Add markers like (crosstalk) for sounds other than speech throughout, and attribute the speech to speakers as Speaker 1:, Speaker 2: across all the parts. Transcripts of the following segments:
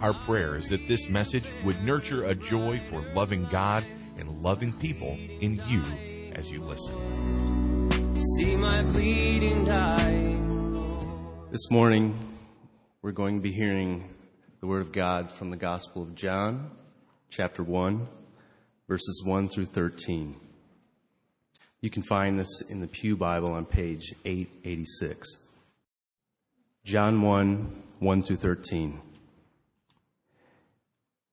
Speaker 1: Our prayer is that this message would nurture a joy for loving God and loving people in you as you listen.
Speaker 2: See my bleeding dying
Speaker 3: This morning, we're going to be hearing the Word of God from the Gospel of John, chapter 1, verses 1 through 13. You can find this in the Pew Bible on page 886. John 1, 1 through 13.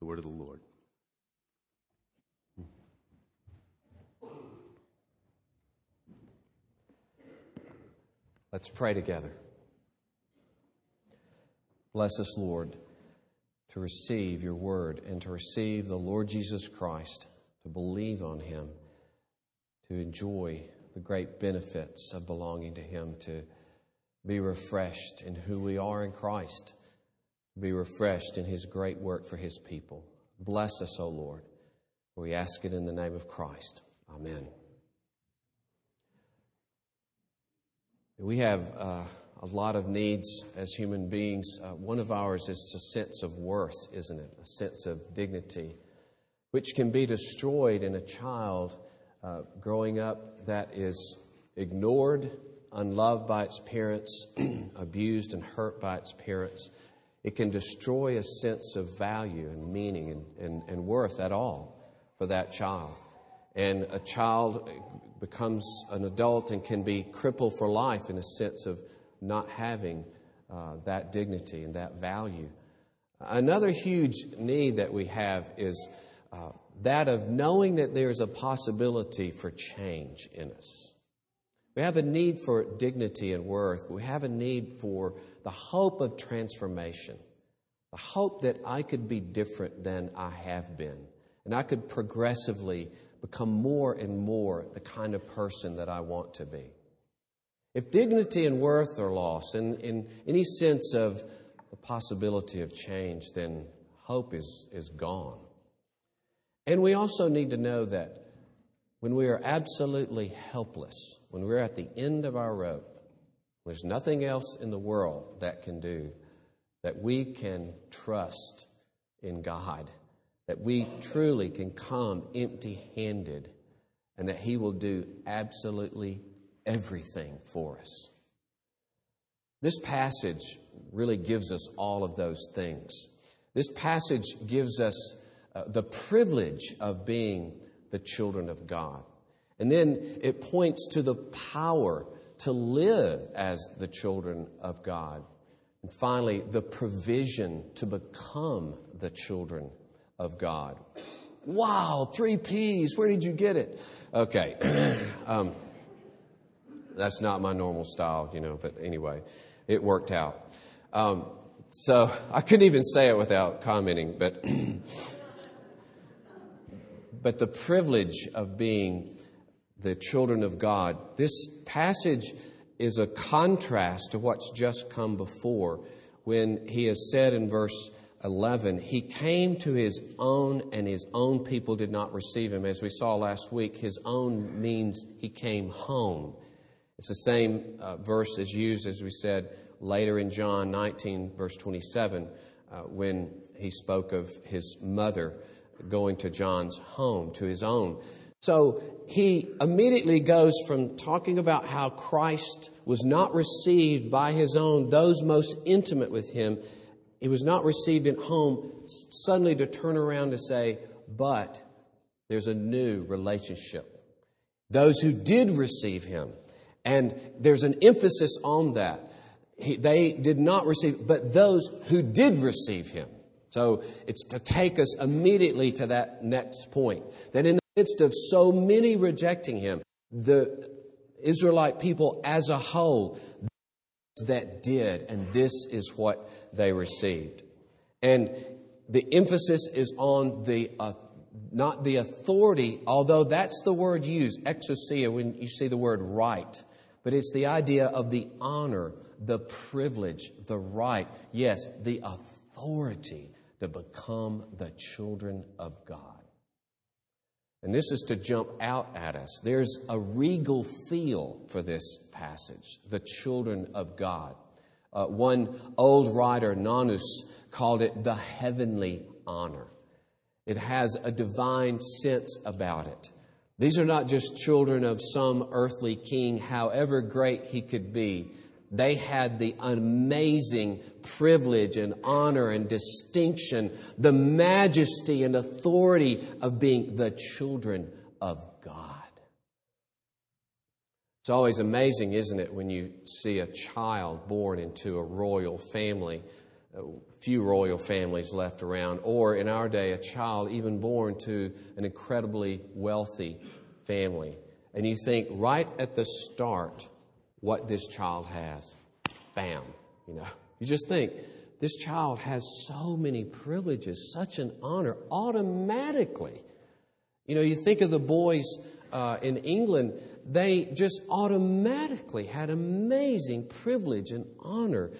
Speaker 3: the word of the Lord.
Speaker 4: Let's pray together. Bless us, Lord, to receive your word and to receive the Lord Jesus Christ, to believe on him, to enjoy the great benefits of belonging to him, to be refreshed in who we are in Christ, be refreshed in his great work for his people. Bless us, O Lord. We ask it in the name of Christ. Amen. We have uh, a lot of needs as human beings. Uh, one of ours is a sense of worth, isn't it? A sense of dignity, which can be destroyed in a child uh, growing up that is ignored, unloved by its parents, (clears throat) abused and hurt by its parents. It can destroy a sense of value and meaning and, and, and worth at all for that child. And a child becomes an adult and can be crippled for life in a sense of not having uh, that dignity and that value. Another huge need that we have is uh, that of knowing that there's a possibility for change in us. We have a need for dignity and worth. We have a need for the hope of transformation, the hope that I could be different than I have been, and I could progressively become more and more the kind of person that I want to be. If dignity and worth are lost, and in any sense of the possibility of change, then hope is, is gone. And we also need to know that when we are absolutely helpless, when we're at the end of our rope, there's nothing else in the world that can do, that we can trust in God that we truly can come empty handed and that He will do absolutely everything for us. This passage really gives us all of those things. This passage gives us uh, the privilege of being the children of God. And then it points to the power to live as the children of God And finally, the provision to become the children of God. Wow, three P's. Where did you get it? Okay. (clears throat) um, that's not my normal style, you know, but anyway, it worked out. Um, so I couldn't even say it without commenting, but, (clears throat) but the privilege of being the children of God, this passage is a contrast to what's just come before when he has said in verse 11, He came to His own, and His own people did not receive Him. As we saw last week, His own means He came home. It's the same uh, verse as used, as we said, later in John 19, verse 27, uh, when he spoke of his mother going to John's home, to his own. So he immediately goes from talking about how Christ was not received by his own, those most intimate with him. He was not received at home, suddenly to turn around to say, but there's a new relationship. Those who did receive him, and there's an emphasis on that. He, they did not receive, but those who did receive him. So it's to take us immediately to that next point. That in midst of so many rejecting him, the Israelite people as a whole that did, and this is what they received. And the emphasis is on the uh, not the authority, although that's the word used, exousia, when you see the word right, but it's the idea of the honor, the privilege, the right, yes, the authority to become the children of God. And this is to jump out at us. There's a regal feel for this passage, the children of God. Uh, one old writer, Nonnus, called it the heavenly honor. It has a divine sense about it. These are not just children of some earthly king, however great he could be. They had the amazing privilege and honor and distinction, the majesty and authority of being the children of God. It's always amazing, isn't it, when you see a child born into a royal family, a few royal families left around, or in our day, a child even born to an incredibly wealthy family. And you think right at the start, what this child has. Bam. You know, (laughs) you just think this child has so many privileges, such an honor automatically. You know, you think of the boys uh, in England, they just automatically had amazing privilege and honor.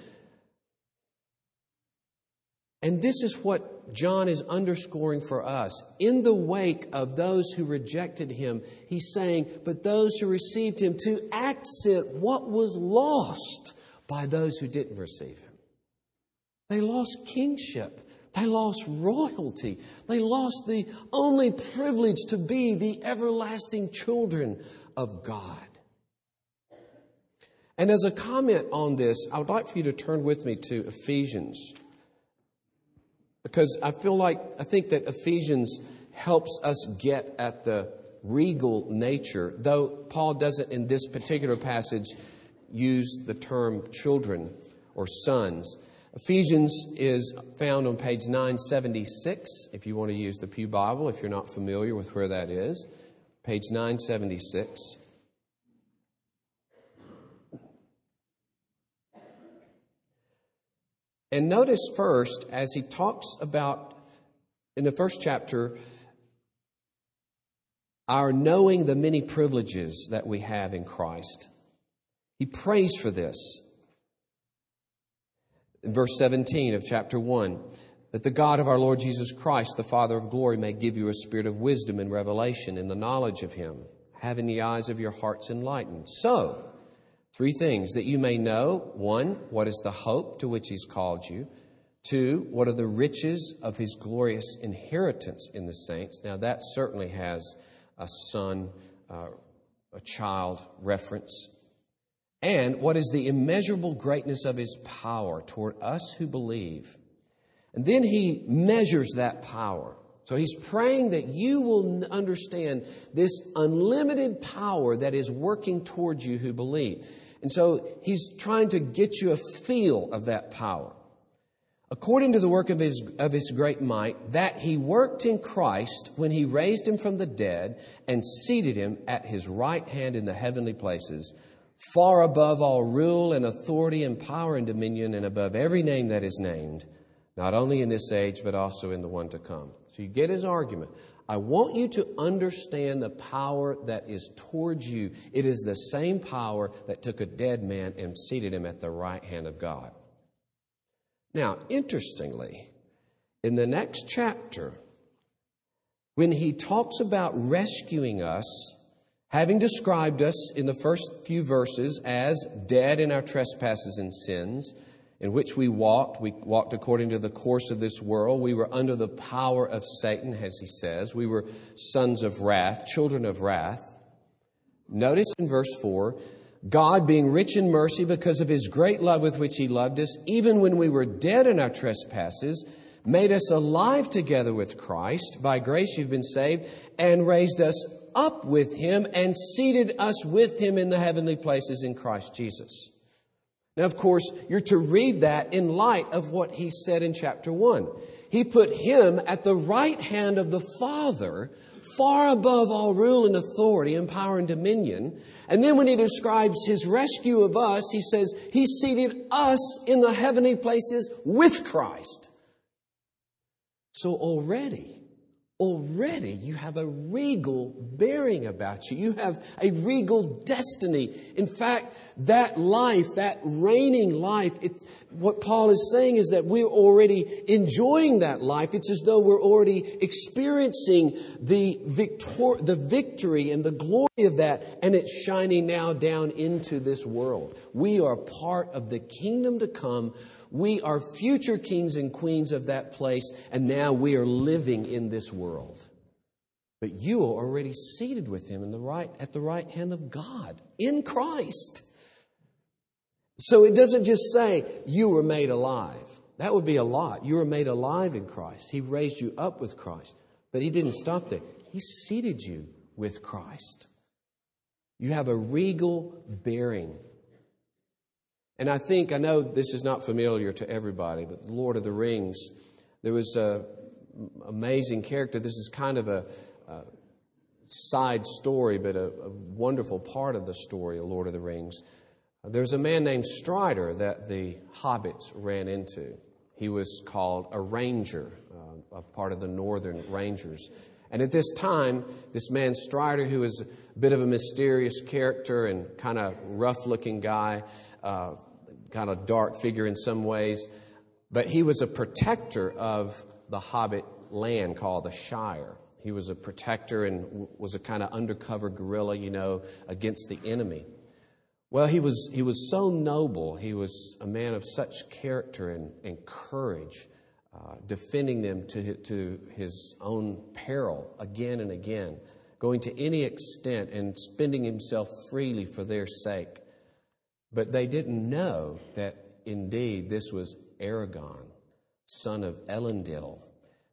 Speaker 4: And this is what John is underscoring for us. In the wake of those who rejected him, he's saying, but those who received him to accent what was lost by those who didn't receive him. They lost kingship. They lost royalty. They lost the only privilege to be the everlasting children of God. And as a comment on this, I would like for you to turn with me to Ephesians because I feel like, I think that Ephesians helps us get at the regal nature, though Paul doesn't in this particular passage use the term children or sons. Ephesians is found on page 976 if you want to use the Pew Bible, if you're not familiar with where that is. Page 976. And notice first, as he talks about in the first chapter, our knowing the many privileges that we have in Christ. He prays for this. In verse 17 of chapter 1, that the God of our Lord Jesus Christ, the Father of glory, may give you a spirit of wisdom and revelation in the knowledge of Him, having the eyes of your hearts enlightened. So, Three things that you may know one, what is the hope to which He's called you? Two, what are the riches of His glorious inheritance in the saints? Now, that certainly has a son, uh, a child reference. And what is the immeasurable greatness of His power toward us who believe? And then He measures that power. So he's praying that you will understand this unlimited power that is working towards you who believe. And so he's trying to get you a feel of that power. According to the work of his, of his great might, that he worked in Christ when he raised him from the dead and seated him at his right hand in the heavenly places, far above all rule and authority and power and dominion, and above every name that is named, not only in this age, but also in the one to come. So you get his argument. I want you to understand the power that is towards you. It is the same power that took a dead man and seated him at the right hand of God. Now, interestingly, in the next chapter, when he talks about rescuing us, having described us in the first few verses as dead in our trespasses and sins, in which we walked. We walked according to the course of this world. We were under the power of Satan, as he says. We were sons of wrath, children of wrath. Notice in verse 4 God, being rich in mercy because of his great love with which he loved us, even when we were dead in our trespasses, made us alive together with Christ. By grace you've been saved, and raised us up with him, and seated us with him in the heavenly places in Christ Jesus now, of course, you're to read that in light of what he said in chapter 1. He put him at the right hand of the Father, far above all rule and authority and power and dominion. And then when he describes his rescue of us, he says he seated us in the heavenly places with Christ. So already, already you have a regal bearing about you. You have a regal destiny. In fact, that life, that reigning life, it, what Paul is saying is that we're already enjoying that life. It's as though we're already experiencing the, victor- the victory and the glory of that, and it's shining now down into this world. We are part of the kingdom to come we are future kings and queens of that place, and now we are living in this world. But you are already seated with him in the right, at the right hand of God in Christ. So it doesn't just say you were made alive. That would be a lot. You were made alive in Christ. He raised you up with Christ. But he didn't stop there. He seated you with Christ. You have a regal bearing and I think, I know this is not familiar to everybody, but the Lord of the Rings, there was an amazing character. This is kind of a, a side story, but a, a, wonderful part of the story of Lord of the Rings. There's a man named Strider that the hobbits ran into. He was called a ranger, uh, a part of the northern rangers. And at this time, this man Strider, who was a bit of a mysterious character and kind of rough looking guy, uh, kind of dark figure in some ways, but he was a protector of the Hobbit land called the Shire. He was a protector and was a kind of undercover guerrilla, you know, against the enemy. Well, he was, he was so noble. He was a man of such character and, and courage, uh, defending them to, to his own peril again and again, going to any extent and spending himself freely for their sake. But they didn't know that indeed this was Aragorn, son of Elendil.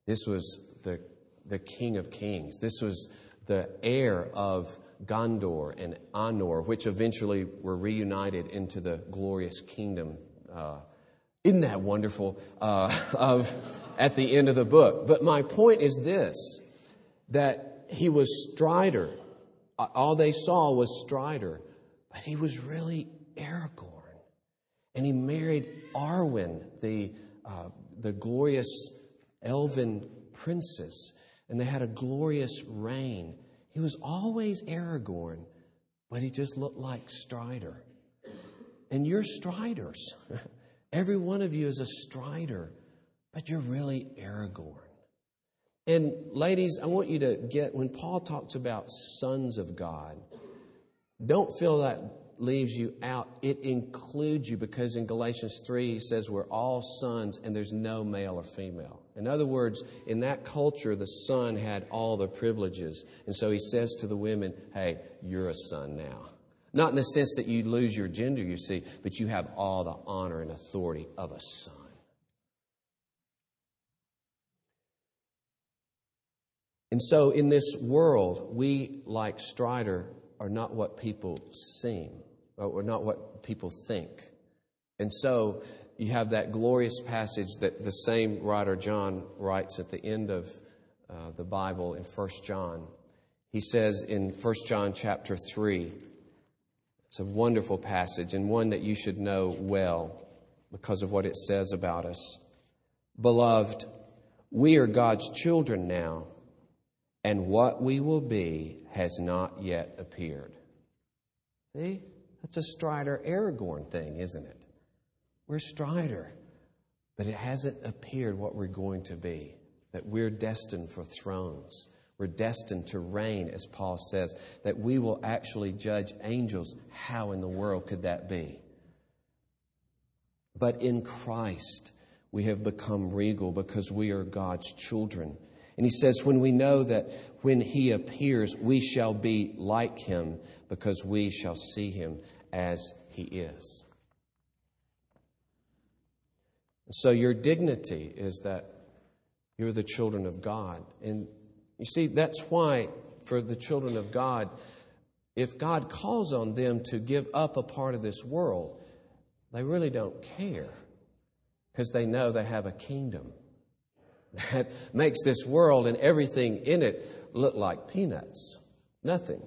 Speaker 4: This was the, the king of kings. This was the heir of Gondor and Arnor, which eventually were reunited into the glorious kingdom. Uh, isn't that wonderful? Uh, (laughs) of at the end of the book. But my point is this: that he was Strider. All they saw was Strider, but he was really Aragorn. And he married Arwen, the, uh, the glorious elven princess. And they had a glorious reign. He was always Aragorn, but he just looked like Strider. And you're Striders. (laughs) Every one of you is a Strider, but you're really Aragorn. And ladies, I want you to get, when Paul talks about sons of God, don't feel that leaves you out, it includes you because in Galatians 3 he says we're all sons and there's no male or female. In other words, in that culture, the son had all the privileges. And so he says to the women, hey, you're a son now. Not in the sense that you lose your gender, you see, but you have all the honor and authority of a son. And so in this world, we, like Strider, are not what people seem. or not what people think. And so you have that glorious passage that the same writer John writes at the end of uh, the Bible in 1 John. He says in 1 John chapter 3, it's a wonderful passage and one that you should know well because of what it says about us. Beloved, we are God's children now, and what we will be has not yet appeared. See? That's a Strider Aragorn thing, isn't it? We're Strider, but it hasn't appeared what we're going to be, that we're destined for thrones. We're destined to reign, as Paul says, that we will actually judge angels. How in the world could that be? But in Christ, we have become regal because we are God's children. And he says, when we know that when he appears, we shall be like him because we shall see him as he is. So, your dignity is that you're the children of God. And you see, that's why for the children of God, if God calls on them to give up a part of this world, they really don't care because they know they have a kingdom that makes this world and everything in it look like peanuts. Nothing.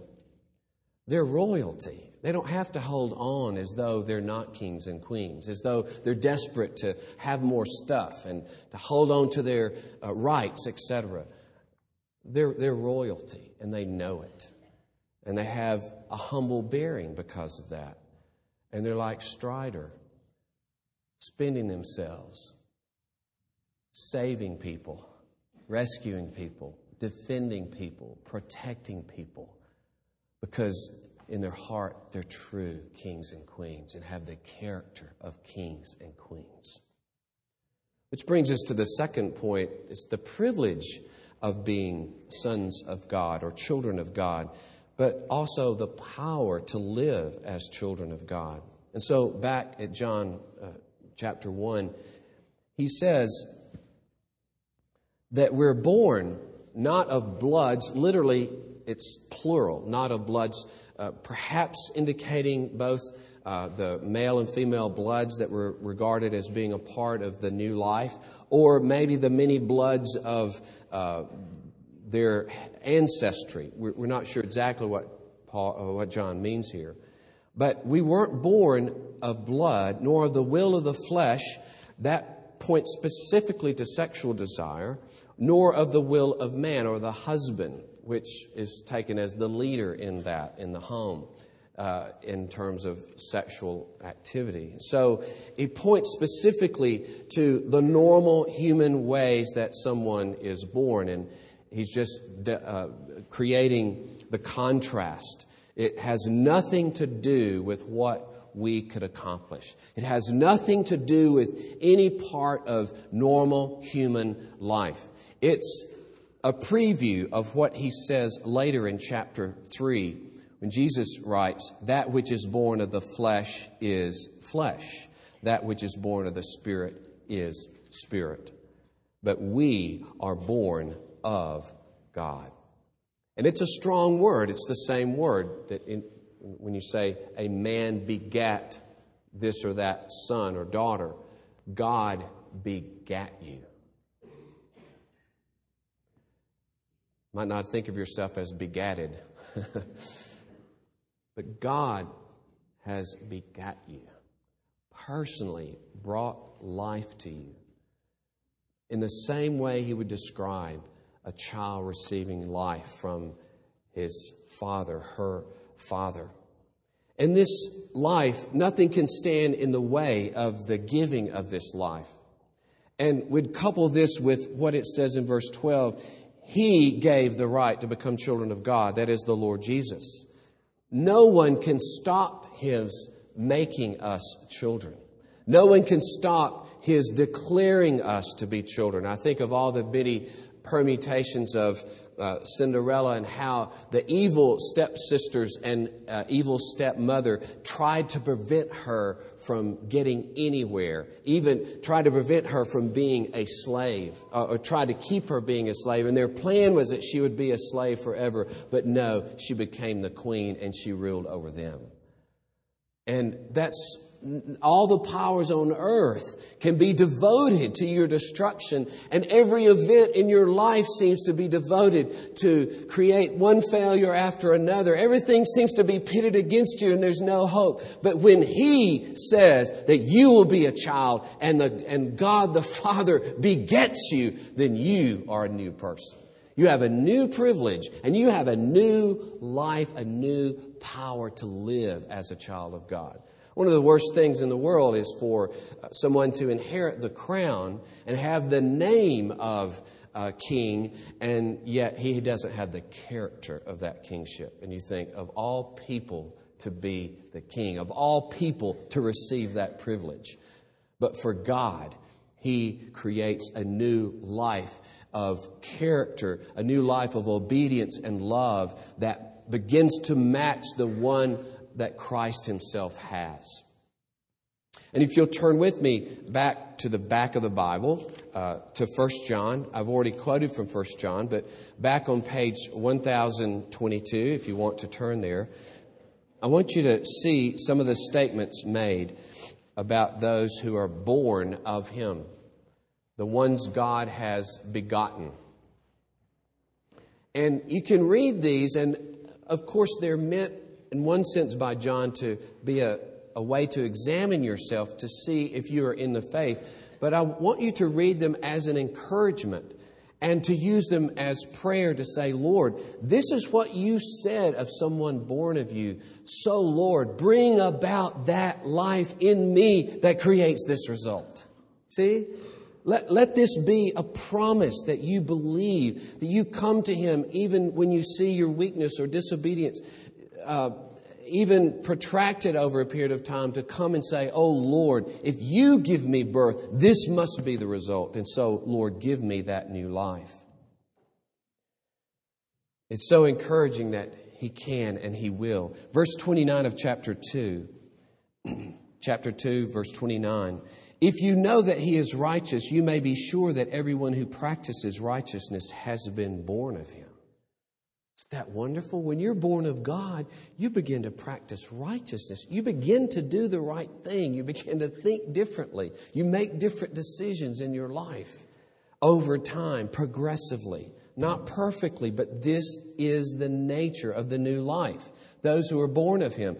Speaker 4: They're royalty. They don't have to hold on as though they're not kings and queens, as though they're desperate to have more stuff and to hold on to their uh, rights, etc. They're, they're royalty, and they know it. And they have a humble bearing because of that. And they're like Strider, spending themselves, saving people, rescuing people, defending people, protecting people, because in their heart they're true kings and queens and have the character of kings and queens. Which brings us to the second point it's the privilege of being sons of God or children of God, but also the power to live as children of God. And so, back at John uh, chapter 1, he says that we're born not of bloods, literally, it's plural, not of bloods, uh, perhaps indicating both uh, the male and female bloods that were regarded as being a part of the new life, or maybe the many bloods of uh, their ancestry. We're, we're, not sure exactly what, Paul, uh, what John means here. But we weren't born of blood, nor of the will of the flesh. That points specifically to sexual desire, nor of the will of man or the husband, which is taken as the leader in that, in the home. Uh, in terms of sexual activity. So he points specifically to the normal human ways that someone is born, and he's just uh, creating the contrast it has nothing to do with what we could accomplish. It has nothing to do with any part of normal human life. It's a preview of what he says later in chapter 3 when Jesus writes, That which is born of the flesh is flesh, that which is born of the Spirit is spirit. But we are born of God. And it's a strong word. It's the same word that in, when you say a man begat this or that son or daughter, God begat you. Might not think of yourself as begatted, (laughs) but God has begat you, personally brought life to you. In the same way he would describe a child receiving life from his father, her father. In this life, nothing can stand in the way of the giving of this life. And we'd couple this with what it says in verse 12 He gave the right to become children of God, that is the Lord Jesus. No one can stop His making us children. No one can stop His declaring us to be children. I think of all the many permutations of uh, Cinderella and how the evil stepsisters and uh, evil stepmother tried to prevent her from getting anywhere, even tried to prevent her from being a slave, uh, or tried to keep her being a slave. And their plan was that she would be a slave forever, but no, she became the queen and she ruled over them. And that's all the powers on earth can be devoted to your destruction, and every event in your life seems to be devoted to create one failure after another. Everything seems to be pitted against you, and there's no hope. But when He says that you will be a child and, the, and God the Father begets you, then you are a new person. You have a new privilege, and you have a new life, a new power to live as a child of God. One of the worst things in the world is for uh, someone to inherit the crown and have the name of a king, and yet he doesn't have the character of that kingship. And you think, of all people to be the king, of all people to receive that privilege. But for God, he creates a new life of character, a new life of obedience and love that begins to match the one that Christ Himself has. And if you'll turn with me back to the back of the Bible, uh, to 1 John, I've already quoted from 1 John, but back on page 1022, if you want to turn there, I want you to see some of the statements made about those who are born of Him, the ones God has begotten. And you can read these, and of course, they're meant in one sense, by John to be a, a way to examine yourself to see if you are in the faith. But I want you to read them as an encouragement and to use them as prayer to say, Lord, this is what you said of someone born of you. So, Lord, bring about that life in me that creates this result. See? Let, let this be a promise that you believe, that you come to Him even when you see your weakness or disobedience uh, even protracted over a period of time to come and say, Oh Lord, if you give me birth, this must be the result. And so, Lord, give me that new life. It's so encouraging that He can and He will. Verse 29 of chapter 2, (clears throat) chapter 2, verse 29. If you know that He is righteous, you may be sure that everyone who practices righteousness has been born of Him. Isn't that wonderful? When you're born of God, you begin to practice righteousness. You begin to do the right thing. You begin to think differently. You make different decisions in your life over time, progressively. Not perfectly, but this is the nature of the new life. Those who are born of Him.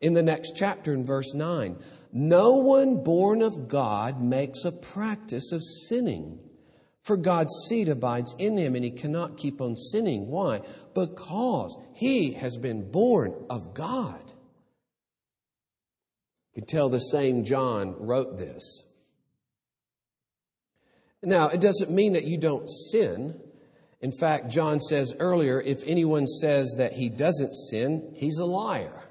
Speaker 4: In the next chapter, in verse 9, no one born of God makes a practice of sinning for God's seed abides in him and he cannot keep on sinning. Why? Because he has been born of God. You can tell the same John wrote this. Now, it doesn't mean that you don't sin. In fact, John says earlier if anyone says that he doesn't sin, he's a liar.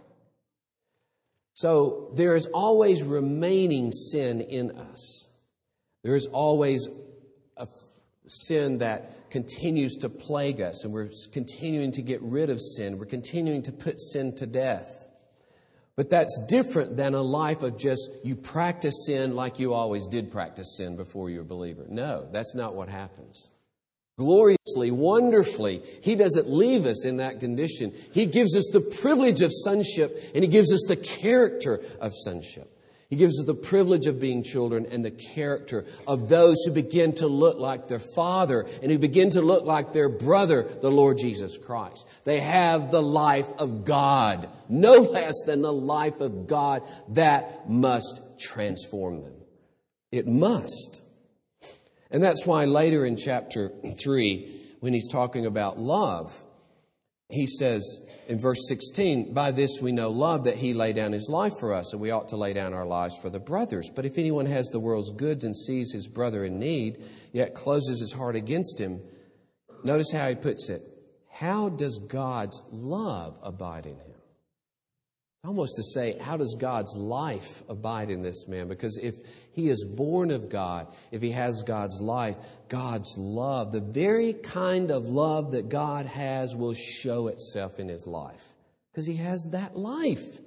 Speaker 4: So there is always remaining sin in us. There is always sin that continues to plague us, and we're continuing to get rid of sin. We're continuing to put sin to death. But that's different than a life of just you practice sin like you always did practice sin before you're a believer. No, that's not what happens. Gloriously, wonderfully, He doesn't leave us in that condition. He gives us the privilege of sonship and He gives us the character of sonship. He gives us the privilege of being children and the character of those who begin to look like their father and who begin to look like their brother, the Lord Jesus Christ. They have the life of God, no (laughs) less than the life of God that must transform them. It must. And that's why later in chapter 3, when he's talking about love, he says, in verse 16, by this we know love that he laid down his life for us, and we ought to lay down our lives for the brothers. But if anyone has the world's goods and sees his brother in need, yet closes his heart against him, notice how he puts it. How does God's love abide in him? Almost to say, how does God's life abide in this man? Because if he is born of God, if he has God's life, God's love, the very kind of love that God has, will show itself in his life. Because he has that life.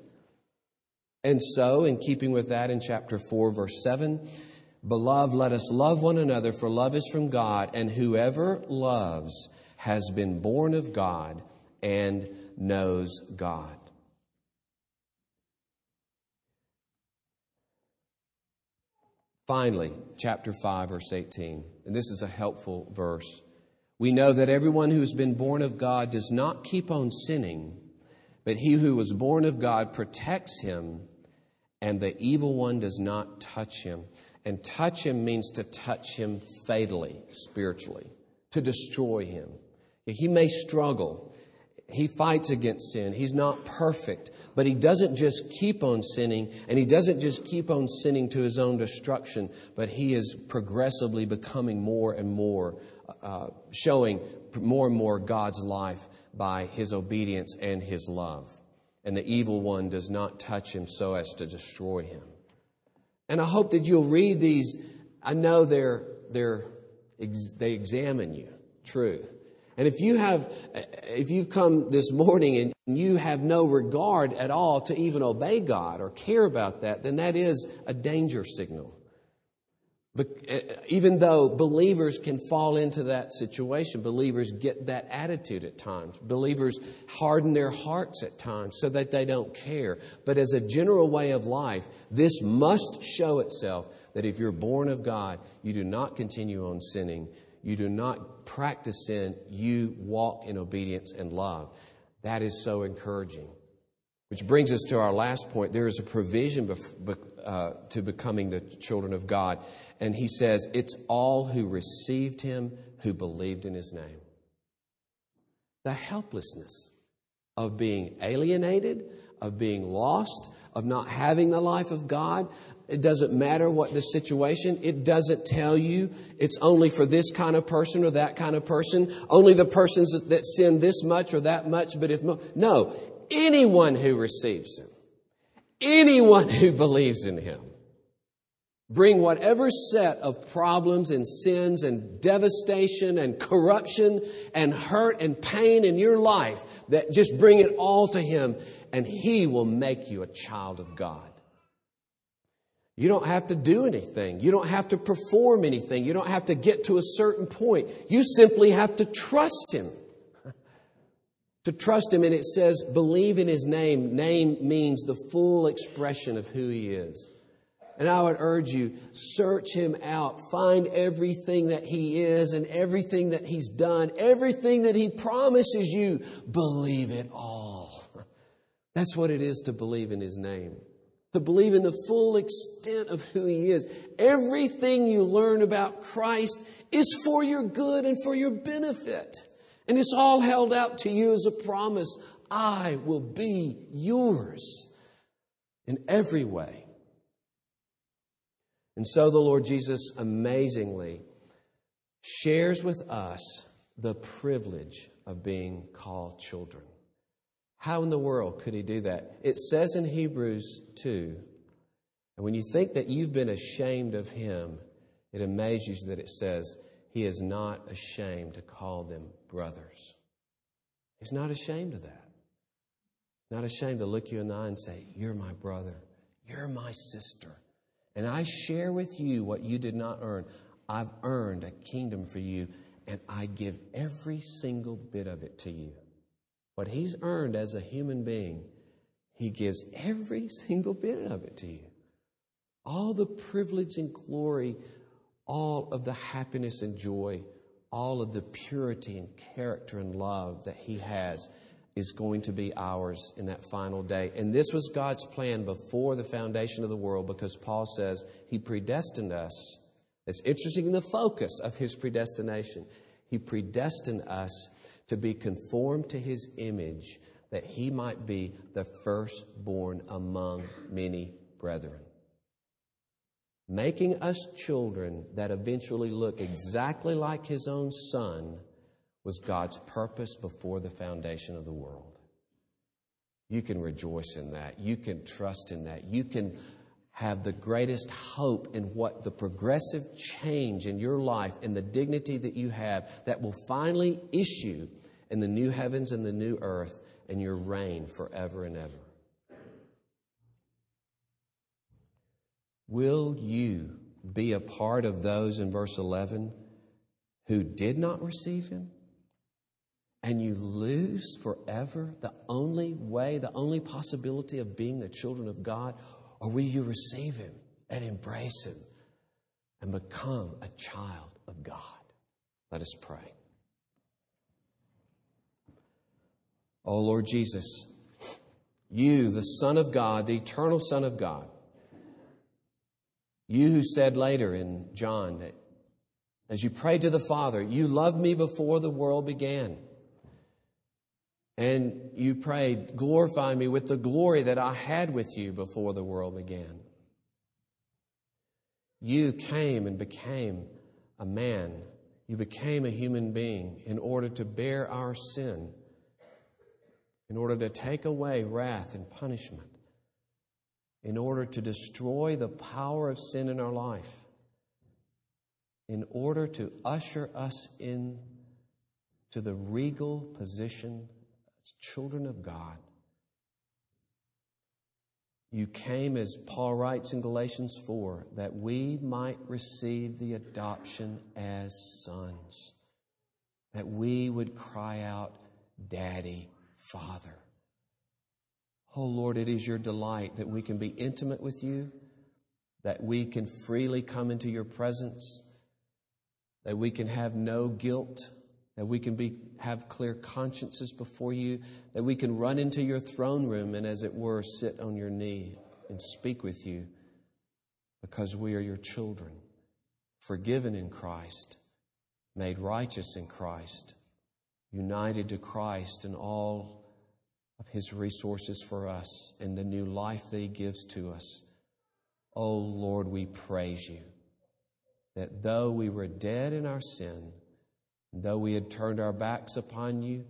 Speaker 4: And so, in keeping with that, in chapter 4, verse 7, Beloved, let us love one another, for love is from God, and whoever loves has been born of God and knows God. Finally, chapter 5, verse 18, and this is a helpful verse. We know that everyone who has been born of God does not keep on sinning, but he who was born of God protects him, and the evil one does not touch him. And touch him means to touch him fatally, spiritually, to destroy him. He may struggle. He fights against sin. He's not perfect, but he doesn't just keep on sinning, and he doesn't just keep on sinning to his own destruction, but he is progressively becoming more and more, uh, showing more and more God's life by his obedience and his love. And the evil one does not touch him so as to destroy him. And I hope that you'll read these. I know they're, they're, they examine you, true. And if you have, if you've come this morning and you have no regard at all to even obey God or care about that, then that is a danger signal. But uh, even though believers can fall into that situation, believers get that attitude at times. Believers harden their hearts at times so that they don't care. But as a general way of life, this must show itself that if you're born of God, you do not continue on sinning. You do not practice sin. You walk in obedience and love. That is so encouraging. Which brings us to our last point. There is a provision bef- uh, to becoming the children of God. And he says, It's all who received him who believed in his name. The helplessness of being alienated, of being lost, of not having the life of God. It doesn't matter what the situation. It doesn't tell you it's only for this kind of person or that kind of person. Only the persons that sin this much or that much. But if no, anyone who receives him, anyone who believes in him, bring whatever set of problems and sins and devastation and corruption and hurt and pain in your life that just bring it all to him and he will make you a child of God. You don't have to do anything. You don't have to perform anything. You don't have to get to a certain point. You simply have to trust him (laughs) to trust him. And it says, believe in his name. Name means the full expression of who he is. And I would urge you, search him out. Find everything that he is and everything that he's done, everything that he promises you. Believe it all. (laughs) That's what it is to believe in his name. To believe in the full extent of who he is. Everything you learn about Christ is for your good and for your benefit. And it's all held out to you as a promise I will be yours in every way. And so the Lord Jesus amazingly shares with us the privilege of being called children. How in the world could he do that? It says in Hebrews 2, and when you think that you've been ashamed of him, it amazes you that it says, He is not ashamed to call them brothers. He's not ashamed of that. Not ashamed to look you in the eye and say, You're my brother. You're my sister. And I share with you what you did not earn. I've earned a kingdom for you, and I give every single bit of it to you. What he's earned as a human being, he gives every (laughs) single bit of it to you. All the privilege and glory, all of the happiness and joy all of the purity and character and love that He has is going to be ours in that final day. And this was God's plan before the foundation of the world because Paul says He predestined us. It's interesting in the focus of His predestination. He predestined us to be conformed to His image that He might be the firstborn among many brethren making us children that eventually look exactly like his own son was God's purpose before the foundation of the world. You can rejoice in that. You can trust in that. You can have the greatest hope in what the progressive change in your life and the dignity that you have that will finally issue in the new heavens and the new earth and your reign forever and ever. Will you be a part of those in verse 11 who did not receive him? And you lose forever the only way, the only possibility of being the children of God? Or will you receive him and embrace him and become a child of God. Let us pray. Oh Lord Jesus, you, the Son of God, the eternal Son of God, you who said later in John that as you prayed to the Father, you loved me before the world began. And you prayed, glorify me with the glory that I had with you before the world began. You came and became a man. You became a human being in order to bear our sin, in order to take away wrath and punishment, in order to destroy the power of sin in our life, in order to usher us in to the regal position as children of God. You came, as Paul writes in Galatians 4, that we might receive the adoption as sons, that we would cry out, Daddy, Father. Oh Lord, it is your delight that we can be intimate with you, that we can freely come into your presence, that we can have no guilt that we can be, have clear consciences before you, that we can run into your throne room and, as it were, sit on your knee and speak with you because we are your children, forgiven in Christ, made righteous in Christ, united to Christ and all of his resources for us and the new life that he gives to us. Oh Lord, we praise you that though we were dead in our sin, though we had turned our backs upon you,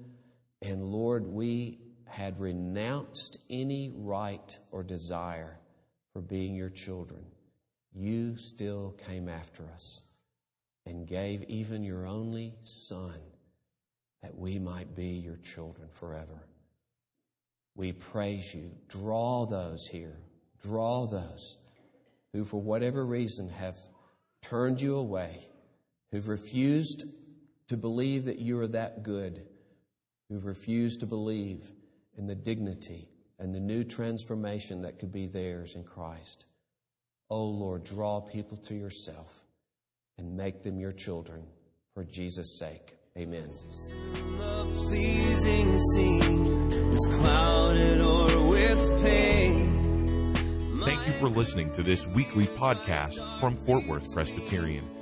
Speaker 4: and Lord, we had renounced any right or desire for being your children, you still came after us and gave even your only Son that we might be your children forever. We praise you. Draw those here. Draw those who, for whatever reason, have turned you away, who've refused to believe that you are that good, who've refused to believe in the dignity and the new transformation that could be theirs in Christ. Oh Lord, draw people to yourself and make them your children for Jesus' sake. Amen. pleasing scene is clouded or with pain.
Speaker 1: Thank you for listening to this weekly podcast from Fort Worth Presbyterian.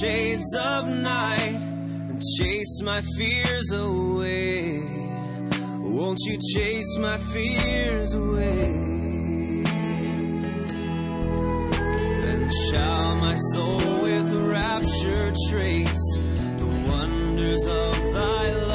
Speaker 2: shades of night and chase my fears away. Won't you chase my fears away? Then shall my soul with rapture trace the wonders of thy love.